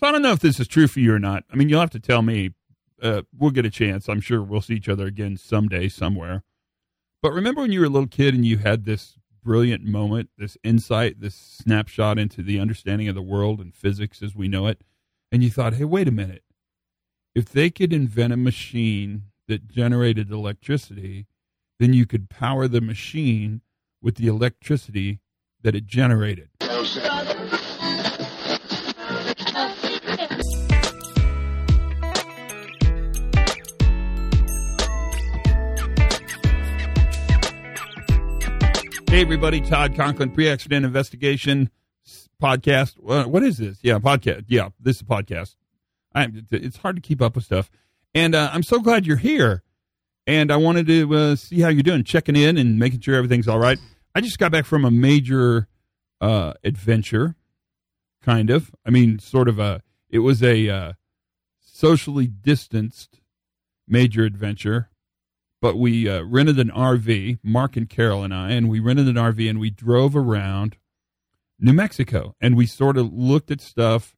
So I don't know if this is true for you or not. I mean, you'll have to tell me. Uh, we'll get a chance. I'm sure we'll see each other again someday, somewhere. But remember when you were a little kid and you had this brilliant moment, this insight, this snapshot into the understanding of the world and physics as we know it, and you thought, hey, wait a minute. If they could invent a machine that generated electricity, then you could power the machine with the electricity that it generated. Hey, everybody. Todd Conklin, Pre Accident Investigation podcast. What is this? Yeah, podcast. Yeah, this is a podcast. I'm, it's hard to keep up with stuff. And uh, I'm so glad you're here. And I wanted to uh, see how you're doing, checking in and making sure everything's all right. I just got back from a major uh, adventure, kind of. I mean, sort of a, it was a uh, socially distanced major adventure but we uh, rented an RV, Mark and Carol and I, and we rented an RV and we drove around New Mexico and we sort of looked at stuff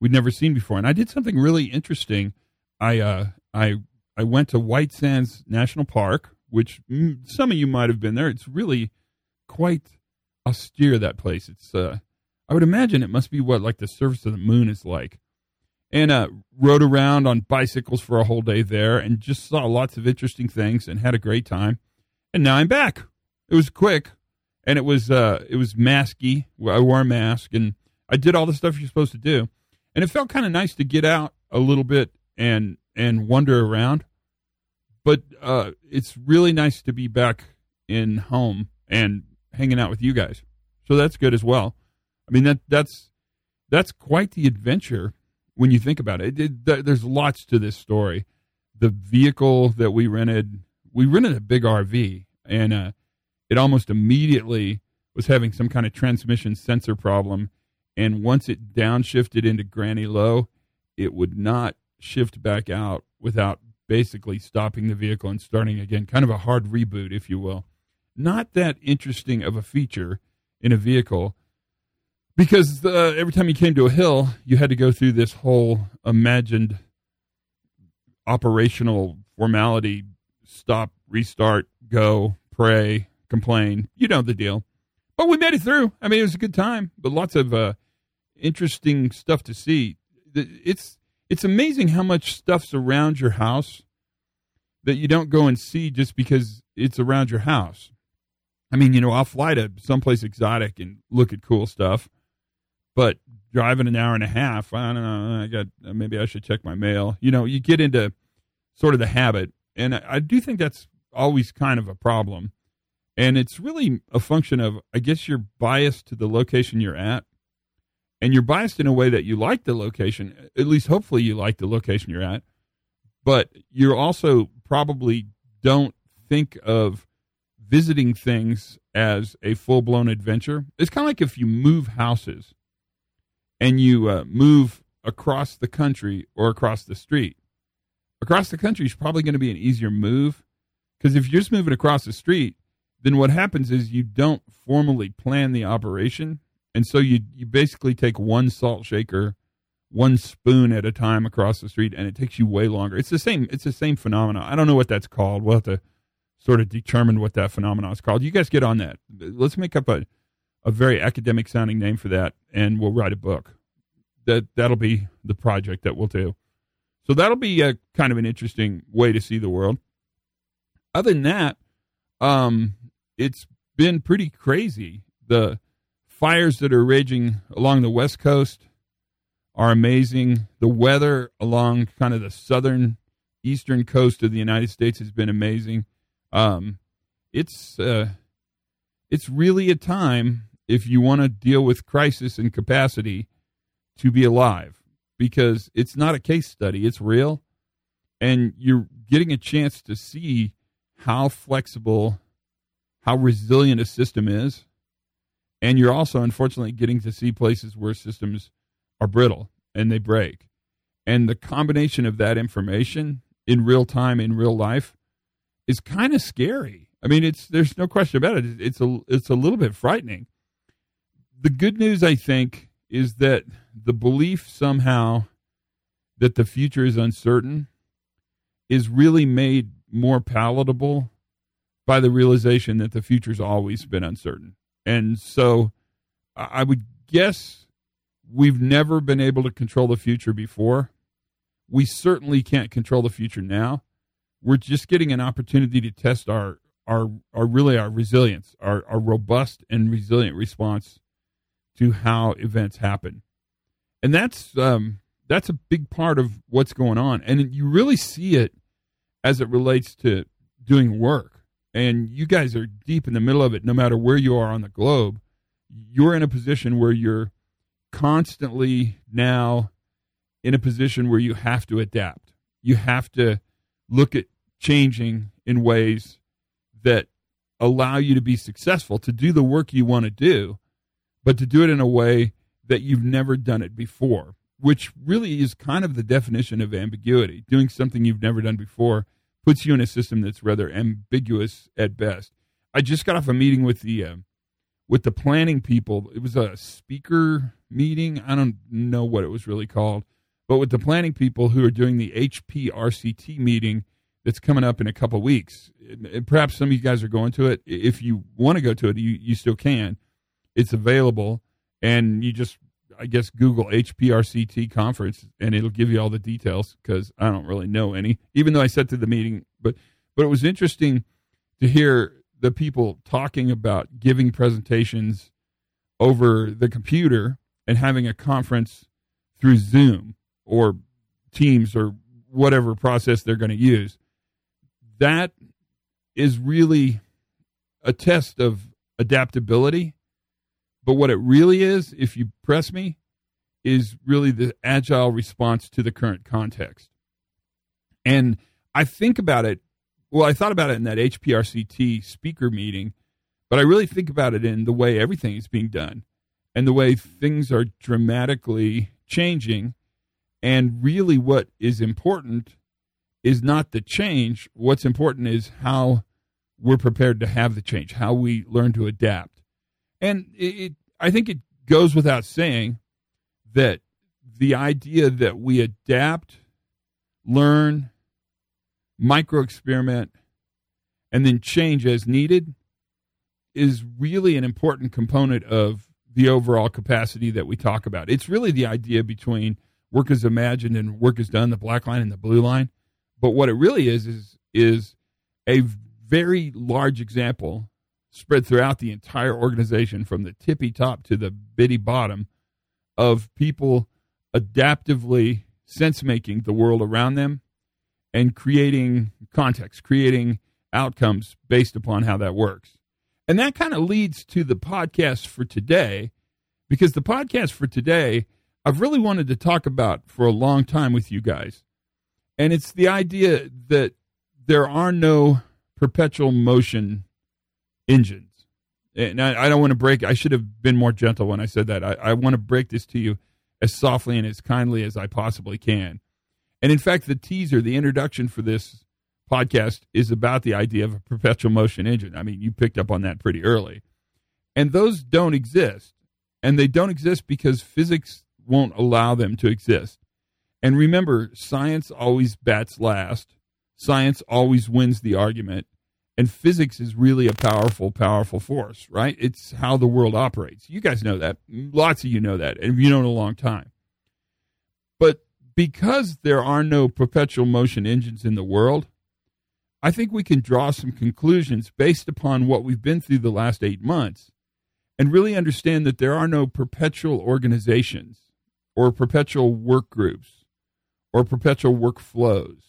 we'd never seen before. And I did something really interesting. I uh, I I went to White Sands National Park, which some of you might have been there. It's really quite austere that place. It's uh, I would imagine it must be what like the surface of the moon is like and uh, rode around on bicycles for a whole day there and just saw lots of interesting things and had a great time. And now I'm back. It was quick and it was uh, it was masky. I wore a mask and I did all the stuff you're supposed to do. And it felt kind of nice to get out a little bit and and wander around. But uh, it's really nice to be back in home and hanging out with you guys. So that's good as well. I mean that that's that's quite the adventure when you think about it, it, it, there's lots to this story. The vehicle that we rented, we rented a big RV, and uh, it almost immediately was having some kind of transmission sensor problem. And once it downshifted into granny low, it would not shift back out without basically stopping the vehicle and starting again. Kind of a hard reboot, if you will. Not that interesting of a feature in a vehicle because uh, every time you came to a hill, you had to go through this whole imagined operational formality stop, restart, go, pray, complain. You know the deal. But we made it through. I mean, it was a good time, but lots of uh, interesting stuff to see. It's it's amazing how much stuff's around your house that you don't go and see just because it's around your house. I mean, you know, I'll fly to someplace exotic and look at cool stuff but driving an hour and a half, I don't know. I got maybe I should check my mail. You know, you get into sort of the habit, and I, I do think that's always kind of a problem. And it's really a function of, I guess, you're biased to the location you're at, and you're biased in a way that you like the location. At least, hopefully, you like the location you're at, but you're also probably don't think of visiting things as a full blown adventure. It's kind of like if you move houses and you uh, move across the country or across the street. Across the country is probably going to be an easier move because if you're just moving across the street, then what happens is you don't formally plan the operation. And so you, you basically take one salt shaker, one spoon at a time across the street, and it takes you way longer. It's the same. It's the same phenomenon. I don't know what that's called. We'll have to sort of determine what that phenomenon is called. You guys get on that. Let's make up a a very academic sounding name for that, and we'll write a book. That that'll be the project that we'll do. So that'll be a kind of an interesting way to see the world. Other than that, um, it's been pretty crazy. The fires that are raging along the west coast are amazing. The weather along kind of the southern eastern coast of the United States has been amazing. Um, it's uh, it's really a time if you want to deal with crisis and capacity to be alive because it's not a case study, it's real. And you're getting a chance to see how flexible, how resilient a system is. And you're also, unfortunately, getting to see places where systems are brittle and they break. And the combination of that information in real time, in real life, is kind of scary. I mean, it's there's no question about it. It's a it's a little bit frightening the good news, I think, is that the belief somehow that the future is uncertain is really made more palatable by the realization that the future's always been uncertain. And so I would guess we've never been able to control the future before. We certainly can't control the future now. We're just getting an opportunity to test our our, our really our resilience, our, our robust and resilient response to how events happen. And that's um, that's a big part of what's going on. And you really see it as it relates to doing work. And you guys are deep in the middle of it, no matter where you are on the globe. You're in a position where you're constantly now in a position where you have to adapt. You have to look at changing in ways that allow you to be successful, to do the work you want to do, but to do it in a way that you've never done it before, which really is kind of the definition of ambiguity. Doing something you've never done before puts you in a system that's rather ambiguous at best. I just got off a meeting with the uh, with the planning people. It was a speaker meeting. I don't know what it was really called, but with the planning people who are doing the HPRCT meeting that's coming up in a couple weeks. And perhaps some of you guys are going to it. If you want to go to it, you, you still can. It's available, and you just I guess Google HPRCT conference and it'll give you all the details because I don't really know any, even though I said to the meeting. But but it was interesting to hear the people talking about giving presentations over the computer and having a conference through Zoom or Teams or whatever process they're going to use. That is really a test of adaptability but what it really is, if you press me, is really the agile response to the current context. And I think about it, well, I thought about it in that HPRCT speaker meeting, but I really think about it in the way everything is being done and the way things are dramatically changing. And really, what is important is not the change. What's important is how we're prepared to have the change, how we learn to adapt. And it, I think it goes without saying that the idea that we adapt, learn, micro experiment, and then change as needed is really an important component of the overall capacity that we talk about. It's really the idea between work is imagined and work is done, the black line and the blue line. But what it really is is is a very large example spread throughout the entire organization from the tippy top to the bitty bottom of people adaptively sense making the world around them and creating context, creating outcomes based upon how that works. And that kind of leads to the podcast for today, because the podcast for today, I've really wanted to talk about for a long time with you guys. And it's the idea that there are no perpetual motion engines. And I, I don't want to break. I should have been more gentle when I said that. I, I want to break this to you as softly and as kindly as I possibly can. And in fact, the teaser, the introduction for this podcast is about the idea of a perpetual motion engine. I mean, you picked up on that pretty early. And those don't exist. And they don't exist because physics won't allow them to exist. And remember, science always bats last. Science always wins the argument. And physics is really a powerful, powerful force, right? It's how the world operates. You guys know that. Lots of you know that, and you know it a long time. But because there are no perpetual motion engines in the world, I think we can draw some conclusions based upon what we've been through the last eight months and really understand that there are no perpetual organizations or perpetual work groups or perpetual workflows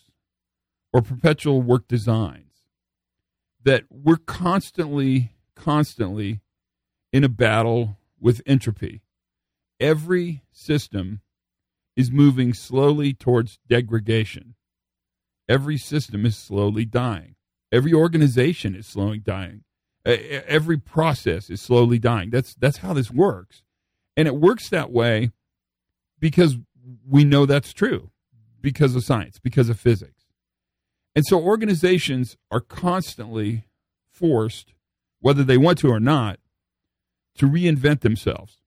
or perpetual work designs that we're constantly, constantly in a battle with entropy. Every system is moving slowly towards degradation. Every system is slowly dying. Every organization is slowly dying. Every process is slowly dying. That's that's how this works. And it works that way because we know that's true because of science, because of physics. And so organizations are constantly forced, whether they want to or not, to reinvent themselves.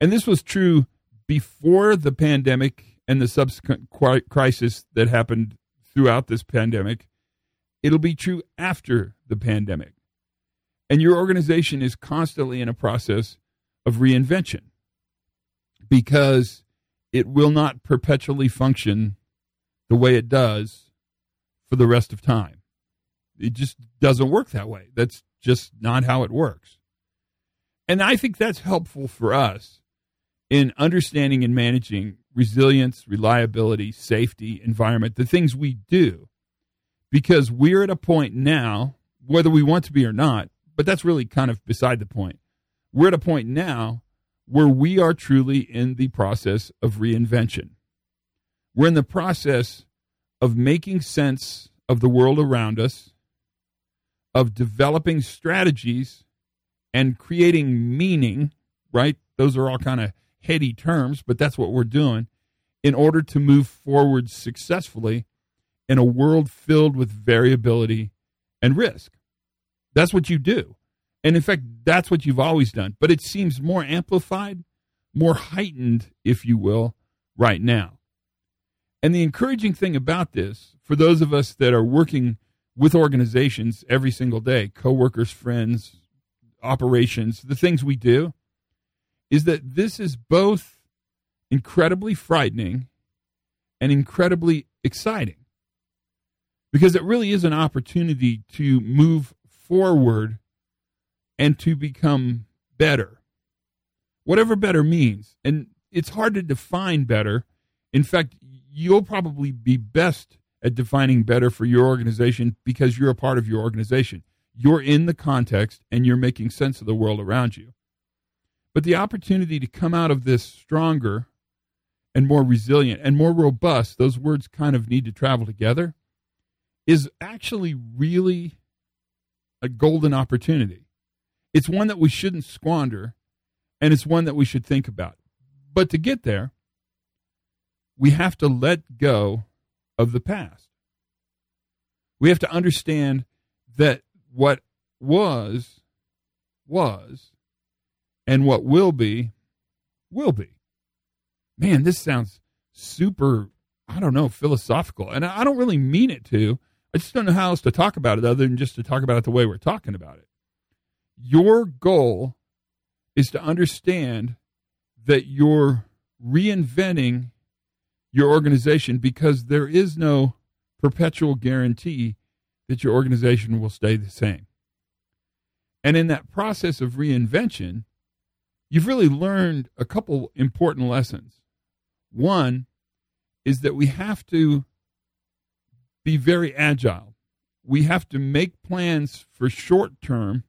And this was true before the pandemic and the subsequent crisis that happened throughout this pandemic. It'll be true after the pandemic. And your organization is constantly in a process of reinvention because it will not perpetually function the way it does for the rest of time. It just doesn't work that way. That's just not how it works. And I think that's helpful for us in understanding and managing resilience, reliability, safety, environment, the things we do, because we're at a point now, whether we want to be or not, but that's really kind of beside the point. We're at a point now where we are truly in the process of reinvention. We're in the process of making sense of the world around us, of developing strategies and creating meaning, right? Those are all kind of heady terms, but that's what we're doing in order to move forward successfully in a world filled with variability and risk. That's what you do. And in fact, that's what you've always done. But it seems more amplified, more heightened, if you will, right now. And the encouraging thing about this, for those of us that are working with organizations every single day, coworkers, friends, operations, the things we do, is that this is both incredibly frightening and incredibly exciting. Because it really is an opportunity to move forward and to become better. Whatever better means. And it's hard to define better. In fact, you'll probably be best at defining better for your organization because you're a part of your organization. You're in the context and you're making sense of the world around you. But the opportunity to come out of this stronger and more resilient and more robust, those words kind of need to travel together, is actually really a golden opportunity. It's one that we shouldn't squander, and it's one that we should think about. But to get there, we have to let go of the past. We have to understand that what was, was, and what will be, will be. Man, this sounds super, I don't know, philosophical. And I don't really mean it to. I just don't know how else to talk about it other than just to talk about it the way we're talking about it. Your goal is to understand that you're reinventing your organization because there is no perpetual guarantee that your organization will stay the same. And in that process of reinvention, you've really learned a couple important lessons. One is that we have to be very agile. We have to make plans for short term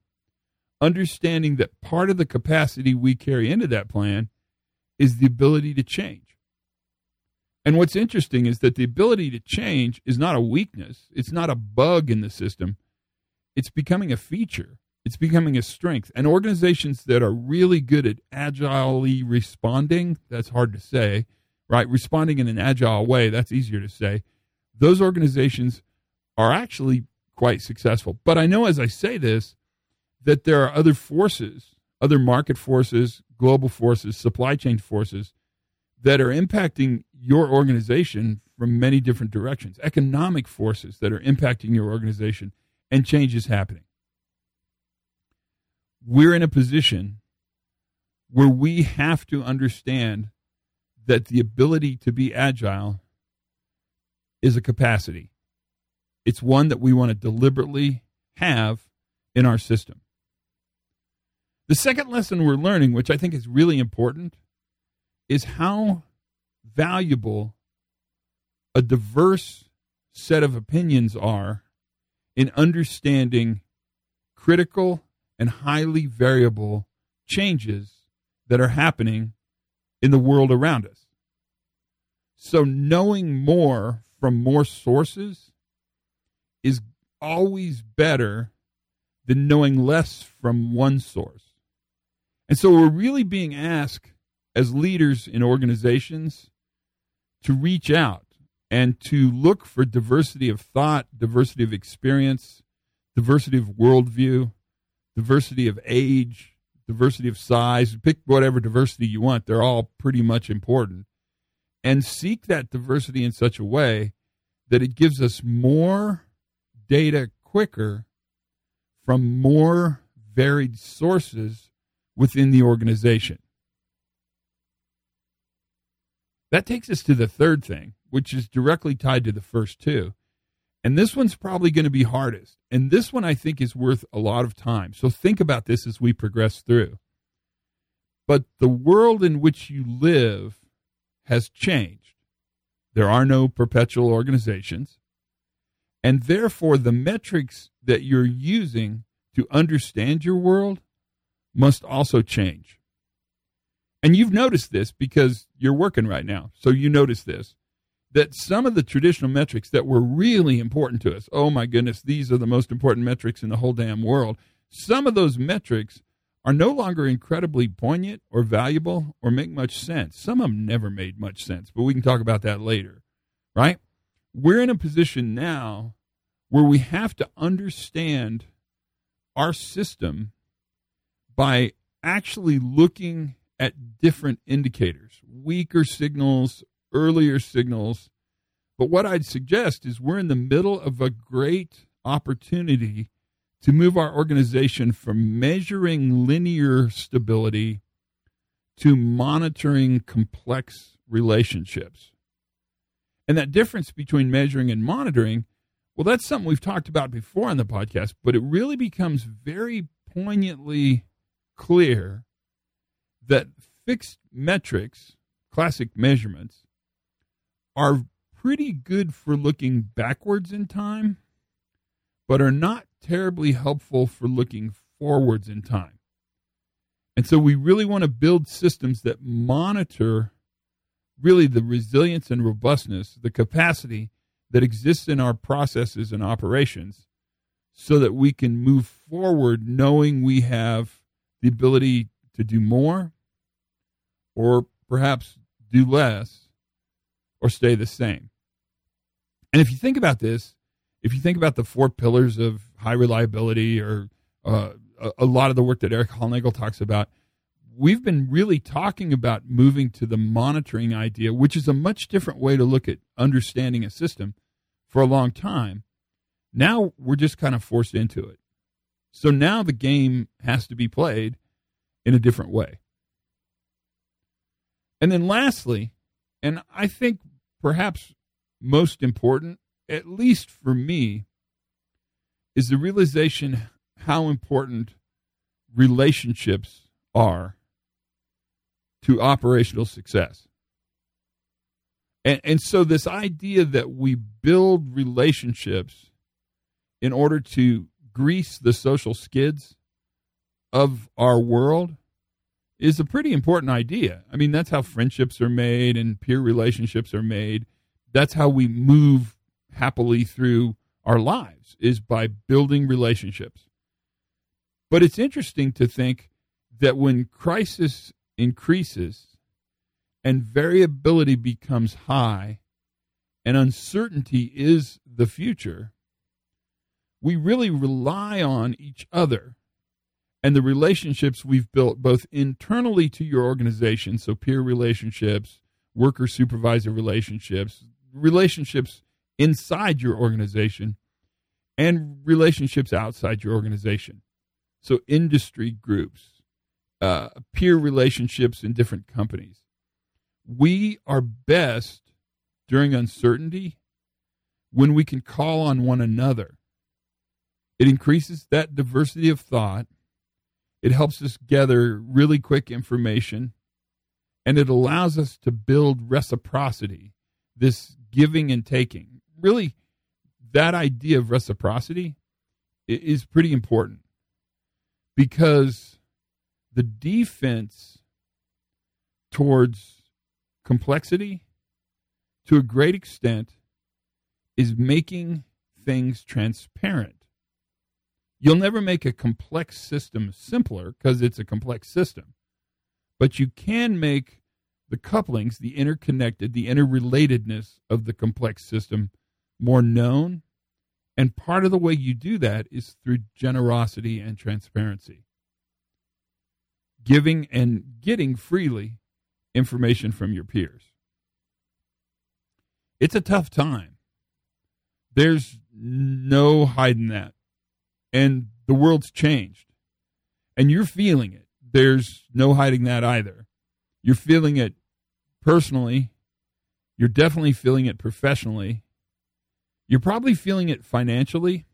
understanding that part of the capacity we carry into that plan is the ability to change. And what's interesting is that the ability to change is not a weakness, it's not a bug in the system, it's becoming a feature. It's becoming a strength. And organizations that are really good at agilely responding, that's hard to say, right? Responding in an agile way, that's easier to say. Those organizations are actually quite successful. But I know as I say this, that there are other forces, other market forces, global forces, supply chain forces that are impacting your organization from many different directions, economic forces that are impacting your organization, and change is happening. We're in a position where we have to understand that the ability to be agile is a capacity. It's one that we want to deliberately have in our system. The second lesson we're learning, which I think is really important, is how valuable a diverse set of opinions are in understanding critical and highly variable changes that are happening in the world around us. So, knowing more from more sources is always better than knowing less from one source. And so we're really being asked as leaders in organizations to reach out and to look for diversity of thought, diversity of experience, diversity of worldview, diversity of age, diversity of size, pick whatever diversity you want. They're all pretty much important. And seek that diversity in such a way that it gives us more data quicker from more varied sources within the organization. That takes us to the third thing, which is directly tied to the first two. And this one's probably going to be hardest. And this one I think is worth a lot of time. So think about this as we progress through. But the world in which you live has changed. There are no perpetual organizations. And therefore, the metrics that you're using to understand your world must also change. And you've noticed this because you're working right now. So you notice this that some of the traditional metrics that were really important to us, oh my goodness, these are the most important metrics in the whole damn world. Some of those metrics are no longer incredibly poignant or valuable or make much sense. Some of them never made much sense, but we can talk about that later, right? We're in a position now where we have to understand our system by actually looking at different indicators, weaker signals, earlier signals. But what I'd suggest is we're in the middle of a great opportunity to move our organization from measuring linear stability to monitoring complex relationships. And that difference between measuring and monitoring, well, that's something we've talked about before on the podcast, but it really becomes very poignantly clear that fixed metrics, classic measurements, are pretty good for looking backwards in time, but are not terribly helpful for looking forwards in time. And so we really want to build systems that monitor really the resilience and robustness, the capacity that exists in our processes and operations so that we can move forward knowing we have the ability to do more or perhaps do less or stay the same. And if you think about this, if you think about the four pillars of high reliability or uh, a, a lot of the work that Eric Hollnagel talks about, we've been really talking about moving to the monitoring idea, which is a much different way to look at understanding a system for a long time. Now we're just kind of forced into it. So now the game has to be played in a different way. And then lastly, and I think perhaps most important, at least for me, is the realization how important relationships are to operational success. And, and so, this idea that we build relationships in order to grease the social skids of our world is a pretty important idea. I mean, that's how friendships are made and peer relationships are made. That's how we move happily through our lives is by building relationships. But it's interesting to think that when crisis increases and variability becomes high and uncertainty is the future, we really rely on each other and the relationships we've built both internally to your organization, so peer relationships, worker supervisor relationships, relationships inside your organization, and relationships outside your organization. So, industry groups, uh, peer relationships in different companies. We are best during uncertainty when we can call on one another. It increases that diversity of thought it helps us gather really quick information and it allows us to build reciprocity, this giving and taking. Really, that idea of reciprocity is pretty important because the defense towards complexity, to a great extent, is making things transparent. You'll never make a complex system simpler because it's a complex system. But you can make the couplings, the interconnected, the interrelatedness of the complex system more known. And part of the way you do that is through generosity and transparency. giving and getting freely information from your peers. It's a tough time. There's no hiding that. And the world's changed. And you're feeling it. There's no hiding that either. You're feeling it personally. You're definitely feeling it professionally. You're probably feeling it financially.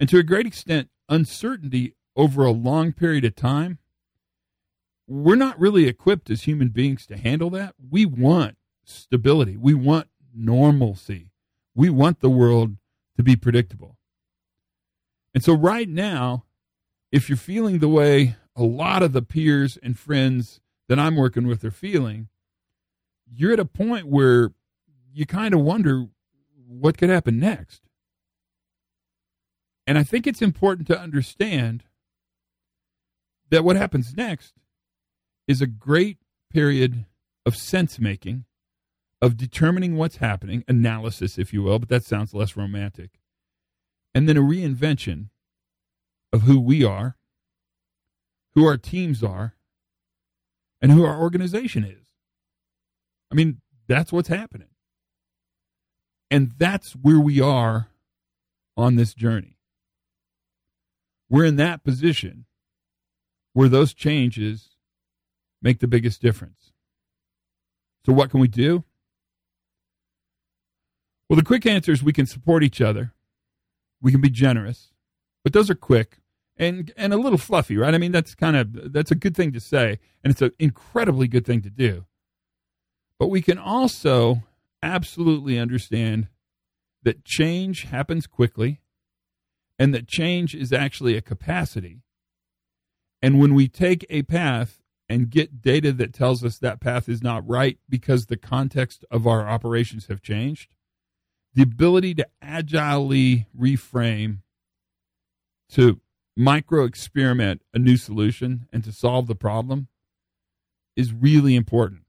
And to a great extent, uncertainty over a long period of time. We're not really equipped as human beings to handle that. We want stability. We want normalcy. We want the world to be predictable. And so, right now, if you're feeling the way a lot of the peers and friends that I'm working with are feeling, you're at a point where you kind of wonder what could happen next. And I think it's important to understand that what happens next is a great period of sense making, of determining what's happening, analysis, if you will, but that sounds less romantic, and then a reinvention of who we are, who our teams are, and who our organization is. I mean, that's what's happening. And that's where we are on this journey. We're in that position where those changes make the biggest difference. So, what can we do? Well, the quick answer is we can support each other. We can be generous, but those are quick and and a little fluffy, right? I mean, that's kind of that's a good thing to say, and it's an incredibly good thing to do. But we can also absolutely understand that change happens quickly, and that change is actually a capacity. And when we take a path and get data that tells us that path is not right because the context of our operations have changed, the ability to agilely reframe, to micro experiment a new solution and to solve the problem is really important.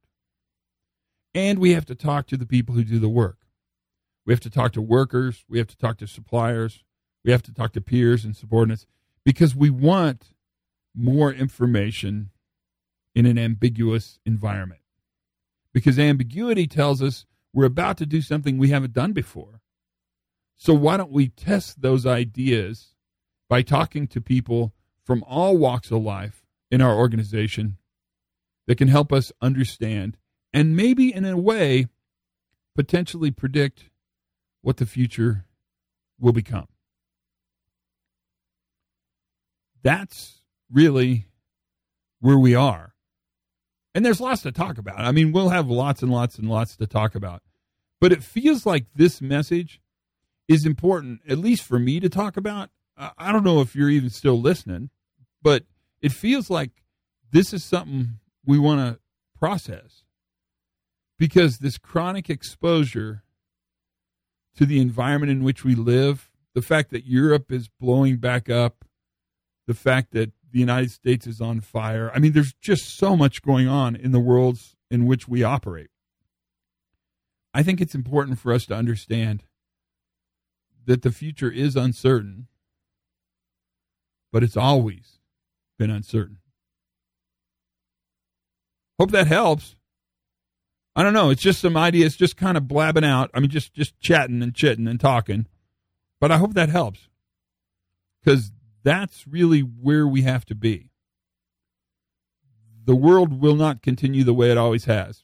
And we have to talk to the people who do the work. We have to talk to workers. We have to talk to suppliers. We have to talk to peers and subordinates because we want more information in an ambiguous environment. Because ambiguity tells us we're about to do something we haven't done before. So why don't we test those ideas by talking to people from all walks of life in our organization that can help us understand and maybe in a way potentially predict what the future will become. That's really where we are. And there's lots to talk about. I mean, we'll have lots and lots and lots to talk about. But it feels like this message is important, at least for me to talk about. I don't know if you're even still listening, but it feels like this is something we want to process because this chronic exposure to the environment in which we live, the fact that Europe is blowing back up, the fact that the United States is on fire. I mean, there's just so much going on in the worlds in which we operate. I think it's important for us to understand that the future is uncertain, but it's always been uncertain. Hope that helps. I don't know. It's just some ideas, just kind of blabbing out. I mean, just just chatting and chitting and talking. But I hope that helps because that's really where we have to be. The world will not continue the way it always has,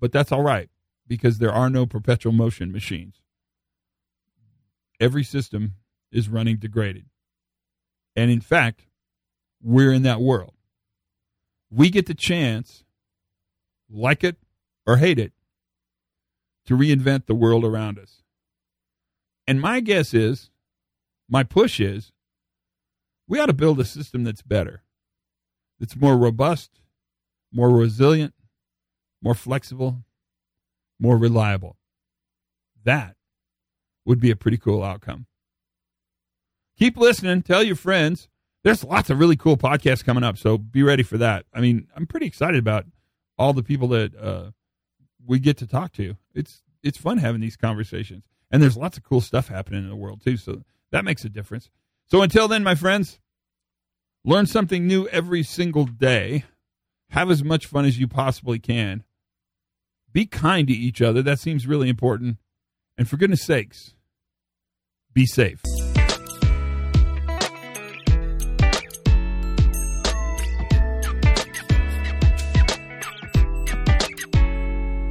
but that's all right because there are no perpetual motion machines. Every system is running degraded. And in fact, we're in that world. We get the chance, like it or hate it, to reinvent the world around us. And my guess is, my push is, we ought to build a system that's better, that's more robust, more resilient, more flexible, more reliable. That would be a pretty cool outcome. Keep listening. Tell your friends. There's lots of really cool podcasts coming up, so be ready for that. I mean, I'm pretty excited about all the people that uh, we get to talk to. It's it's fun having these conversations, and there's lots of cool stuff happening in the world too. So that makes a difference. So until then, my friends, Learn something new every single day. Have as much fun as you possibly can. Be kind to each other. That seems really important. And for goodness sakes, be safe.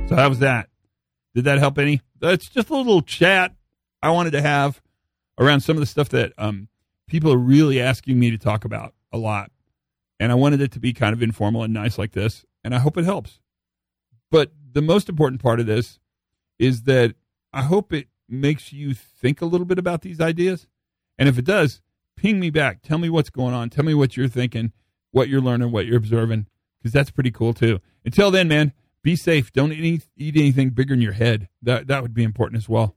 So, how was that? Did that help any? That's just a little chat I wanted to have around some of the stuff that um, people are really asking me to talk about a lot. And I wanted it to be kind of informal and nice like this. And I hope it helps. But the most important part of this is that I hope it makes you think a little bit about these ideas. And if it does, ping me back. Tell me what's going on. Tell me what you're thinking, what you're learning, what you're observing, because that's pretty cool too. Until then, man, be safe. Don't eat, eat anything bigger in your head. That that would be important as well.